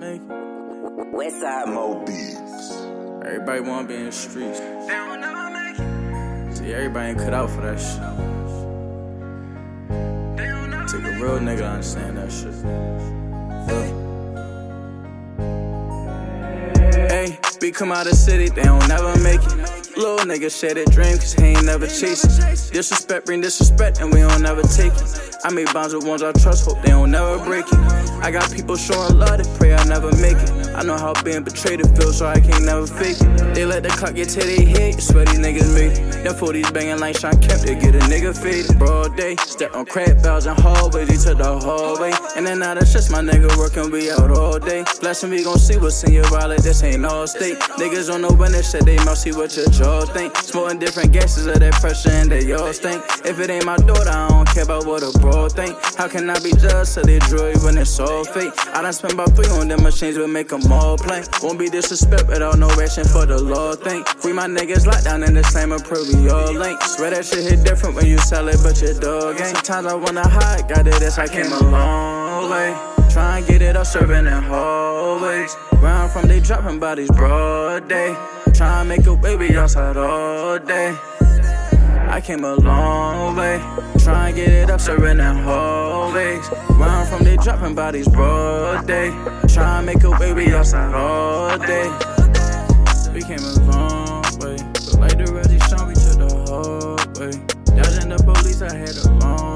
Westside Mo Beats. Everybody wanna be in the streets. They don't make it. See, everybody ain't cut out for that shit. They don't Take a real nigga to understand that shit. Hey, we come out of the city, they don't never make it. Little nigga share that dream, cause he ain't never chasing. Disrespect bring disrespect, and we don't never take it. I make bonds with ones I trust, hope they don't never break it. I got people showing love, they pray I never make it. I know how being betrayed feels, so I can't never fake it. They let the clock get to their head, swear these niggas. Them 40s banging like Shawn Kemp, they get a nigga faded. Broad day, step on crack valves and hallways, took the hallway. And then now that's just my nigga working, we out all day. Blessing, we gon' see what's in your wallet, this ain't Allstate. Niggas don't know when they they must see what your jaw think. Smoking different gases of that pressure and they all stink. If it ain't my daughter, I don't care about what a bro think. How can I be judged to they droid when it's all fake? I done spent about three on them machines, will make them all play. Won't be disrespect without no ration for the law thing. Free my niggas locked down in the same approve, we all link. Swear that shit hit different when you sell it, but your dog ain't. Sometimes I wanna hide, got it, this I came a long way. Try and get it up, serving in hallways. Round from they dropping bodies broad day. Try and make a baby outside all day. I came a long way. Try and get it up, serving in hallways. Round from they dropping bodies broad day. Try and make a baby outside all day. We came a I had a long